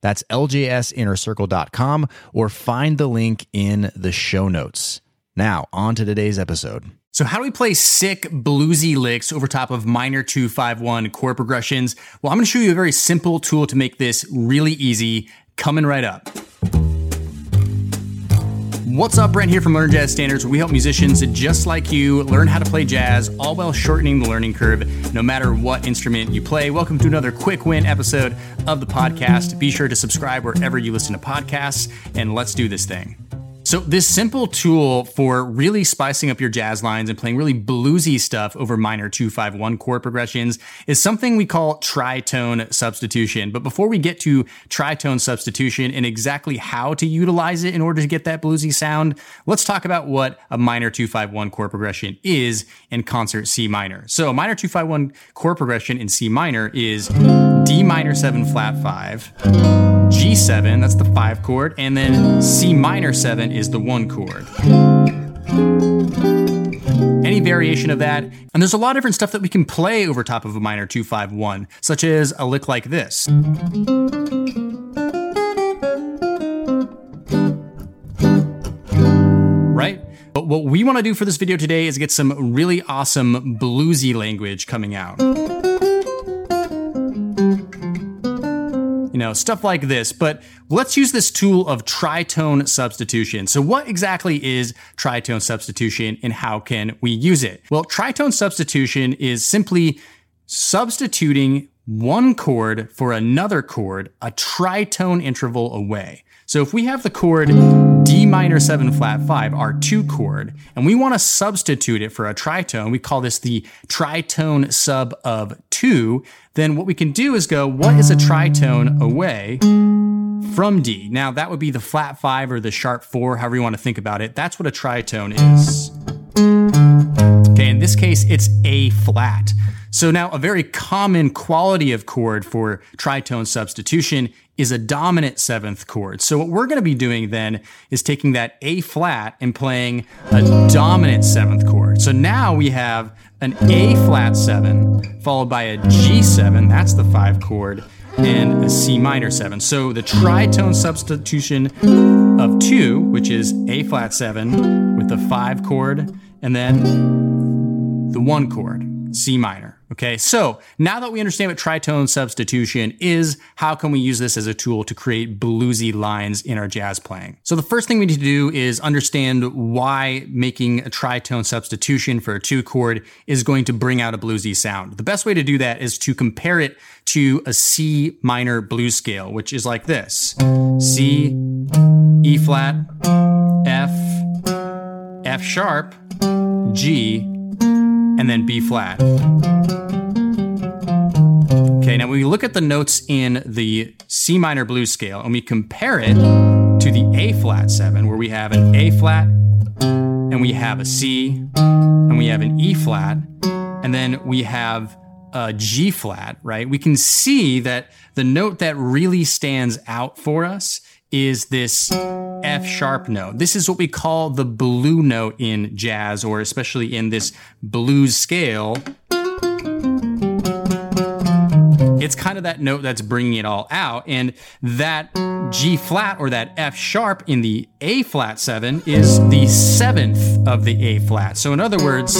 That's ljsinnercircle.com or find the link in the show notes. Now, on to today's episode. So, how do we play sick bluesy licks over top of minor 251 chord progressions? Well, I'm going to show you a very simple tool to make this really easy. Coming right up. What's up, Brent here from Learn Jazz Standards. We help musicians just like you learn how to play jazz, all while shortening the learning curve, no matter what instrument you play. Welcome to another quick win episode of the podcast. Be sure to subscribe wherever you listen to podcasts, and let's do this thing. So, this simple tool for really spicing up your jazz lines and playing really bluesy stuff over minor 251 chord progressions is something we call tritone substitution. But before we get to tritone substitution and exactly how to utilize it in order to get that bluesy sound, let's talk about what a minor 251 chord progression is in concert C minor. So, a minor 251 chord progression in C minor is D minor 7 flat 5. G7, that's the five chord, and then C minor 7 is the one chord. Any variation of that, and there's a lot of different stuff that we can play over top of a minor 251, such as a lick like this. Right? But what we want to do for this video today is get some really awesome bluesy language coming out. You know, stuff like this. But let's use this tool of tritone substitution. So, what exactly is tritone substitution and how can we use it? Well, tritone substitution is simply substituting one chord for another chord a tritone interval away. So if we have the chord D minor 7 flat 5, our 2 chord, and we want to substitute it for a tritone, we call this the tritone sub of 2, then what we can do is go, what is a tritone away from D? Now that would be the flat 5 or the sharp 4, however you want to think about it. That's what a tritone is. Okay, in this case, it's A flat. So now a very common quality of chord for tritone substitution is a dominant seventh chord. So what we're going to be doing then is taking that A flat and playing a dominant seventh chord. So now we have an A flat seven followed by a G seven, that's the five chord, and a C minor seven. So the tritone substitution of two, which is A flat seven with the five chord, and then the one chord, C minor. Okay, so now that we understand what tritone substitution is, how can we use this as a tool to create bluesy lines in our jazz playing? So the first thing we need to do is understand why making a tritone substitution for a two chord is going to bring out a bluesy sound. The best way to do that is to compare it to a C minor blues scale, which is like this C, E flat, F, F sharp, G, and then B flat. Okay, now when we look at the notes in the C minor blues scale and we compare it to the A flat 7, where we have an A flat and we have a C and we have an E flat and then we have a G flat, right? We can see that the note that really stands out for us is this F sharp note. This is what we call the blue note in jazz, or especially in this blues scale. It's kind of that note that's bringing it all out. And that G flat or that F sharp in the A flat seven is the seventh of the A flat. So, in other words,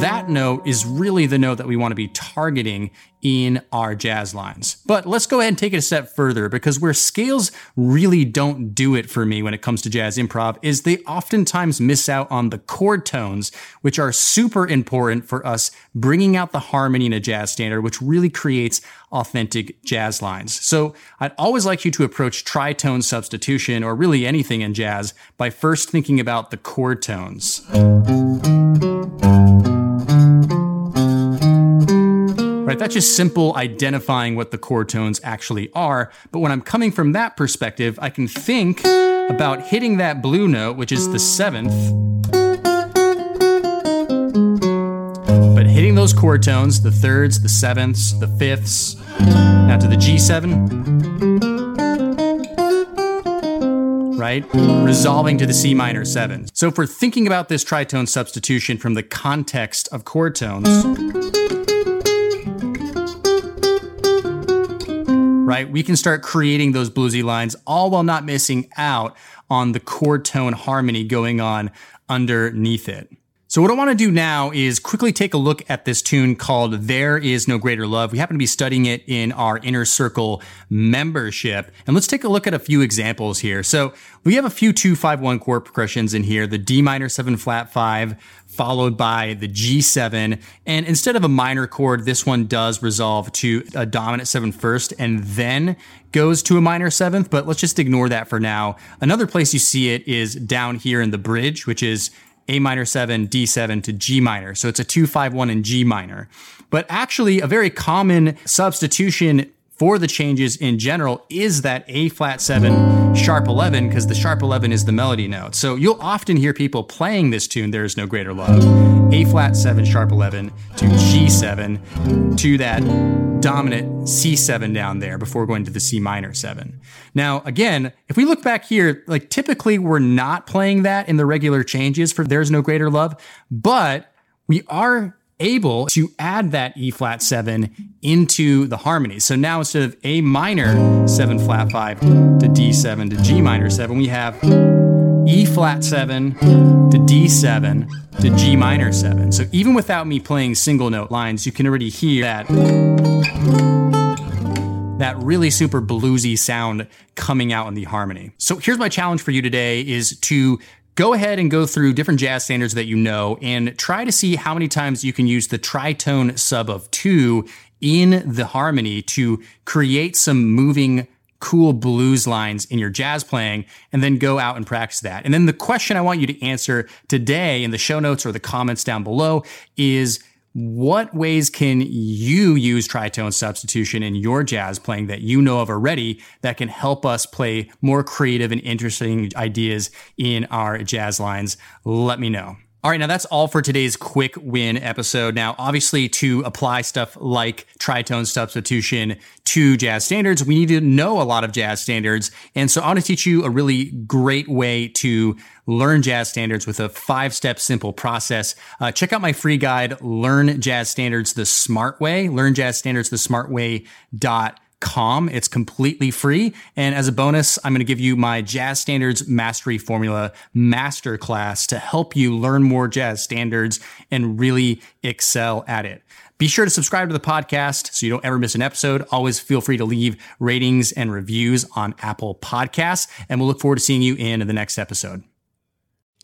that note is really the note that we want to be targeting in our jazz lines. But let's go ahead and take it a step further because where scales really don't do it for me when it comes to jazz improv is they oftentimes miss out on the chord tones, which are super important for us bringing out the harmony in a jazz standard, which really creates authentic jazz lines. So I'd always like you to approach tritone substitution or really anything in jazz by first thinking about the chord tones. Right? That's just simple identifying what the chord tones actually are. But when I'm coming from that perspective, I can think about hitting that blue note, which is the seventh, but hitting those chord tones, the thirds, the sevenths, the fifths, now to the G7 right? Resolving to the C minor seven. So if we're thinking about this tritone substitution from the context of chord tones, Mm-hmm. right, we can start creating those bluesy lines all while not missing out on the chord tone harmony going on underneath it. So what I want to do now is quickly take a look at this tune called There Is No Greater Love. We happen to be studying it in our Inner Circle membership. And let's take a look at a few examples here. So we have a few 2-5-1 chord progressions in here. The D minor 7 flat 5 followed by the G7. And instead of a minor chord, this one does resolve to a dominant 7 first and then goes to a minor 7th, but let's just ignore that for now. Another place you see it is down here in the bridge, which is a minor 7, D7 to G minor. So it's a 2 5 1 in G minor. But actually, a very common substitution for the changes in general is that A flat 7 sharp 11 because the sharp 11 is the melody note. So you'll often hear people playing this tune There is no greater love. A flat 7 sharp 11 to G7 to that dominant C7 down there before going to the C minor 7. Now, again, if we look back here, like typically we're not playing that in the regular changes for There's No Greater Love, but we are able to add that E flat seven into the harmony. So now instead of A minor seven flat five to D7 to G minor seven, we have E flat seven to D7 to G minor seven. So even without me playing single note lines, you can already hear that that really super bluesy sound coming out in the harmony. So here's my challenge for you today is to go ahead and go through different jazz standards that you know and try to see how many times you can use the tritone sub of two in the harmony to create some moving cool blues lines in your jazz playing and then go out and practice that. And then the question I want you to answer today in the show notes or the comments down below is what ways can you use tritone substitution in your jazz playing that you know of already that can help us play more creative and interesting ideas in our jazz lines? Let me know. All right, now that's all for today's quick win episode. Now, obviously, to apply stuff like tritone substitution to jazz standards, we need to know a lot of jazz standards. And so I want to teach you a really great way to learn jazz standards with a five step simple process. Uh, check out my free guide, Learn Jazz Standards the Smart Way, Learn Com. It's completely free. And as a bonus, I'm going to give you my Jazz Standards Mastery Formula Masterclass to help you learn more jazz standards and really excel at it. Be sure to subscribe to the podcast so you don't ever miss an episode. Always feel free to leave ratings and reviews on Apple Podcasts. And we'll look forward to seeing you in the next episode.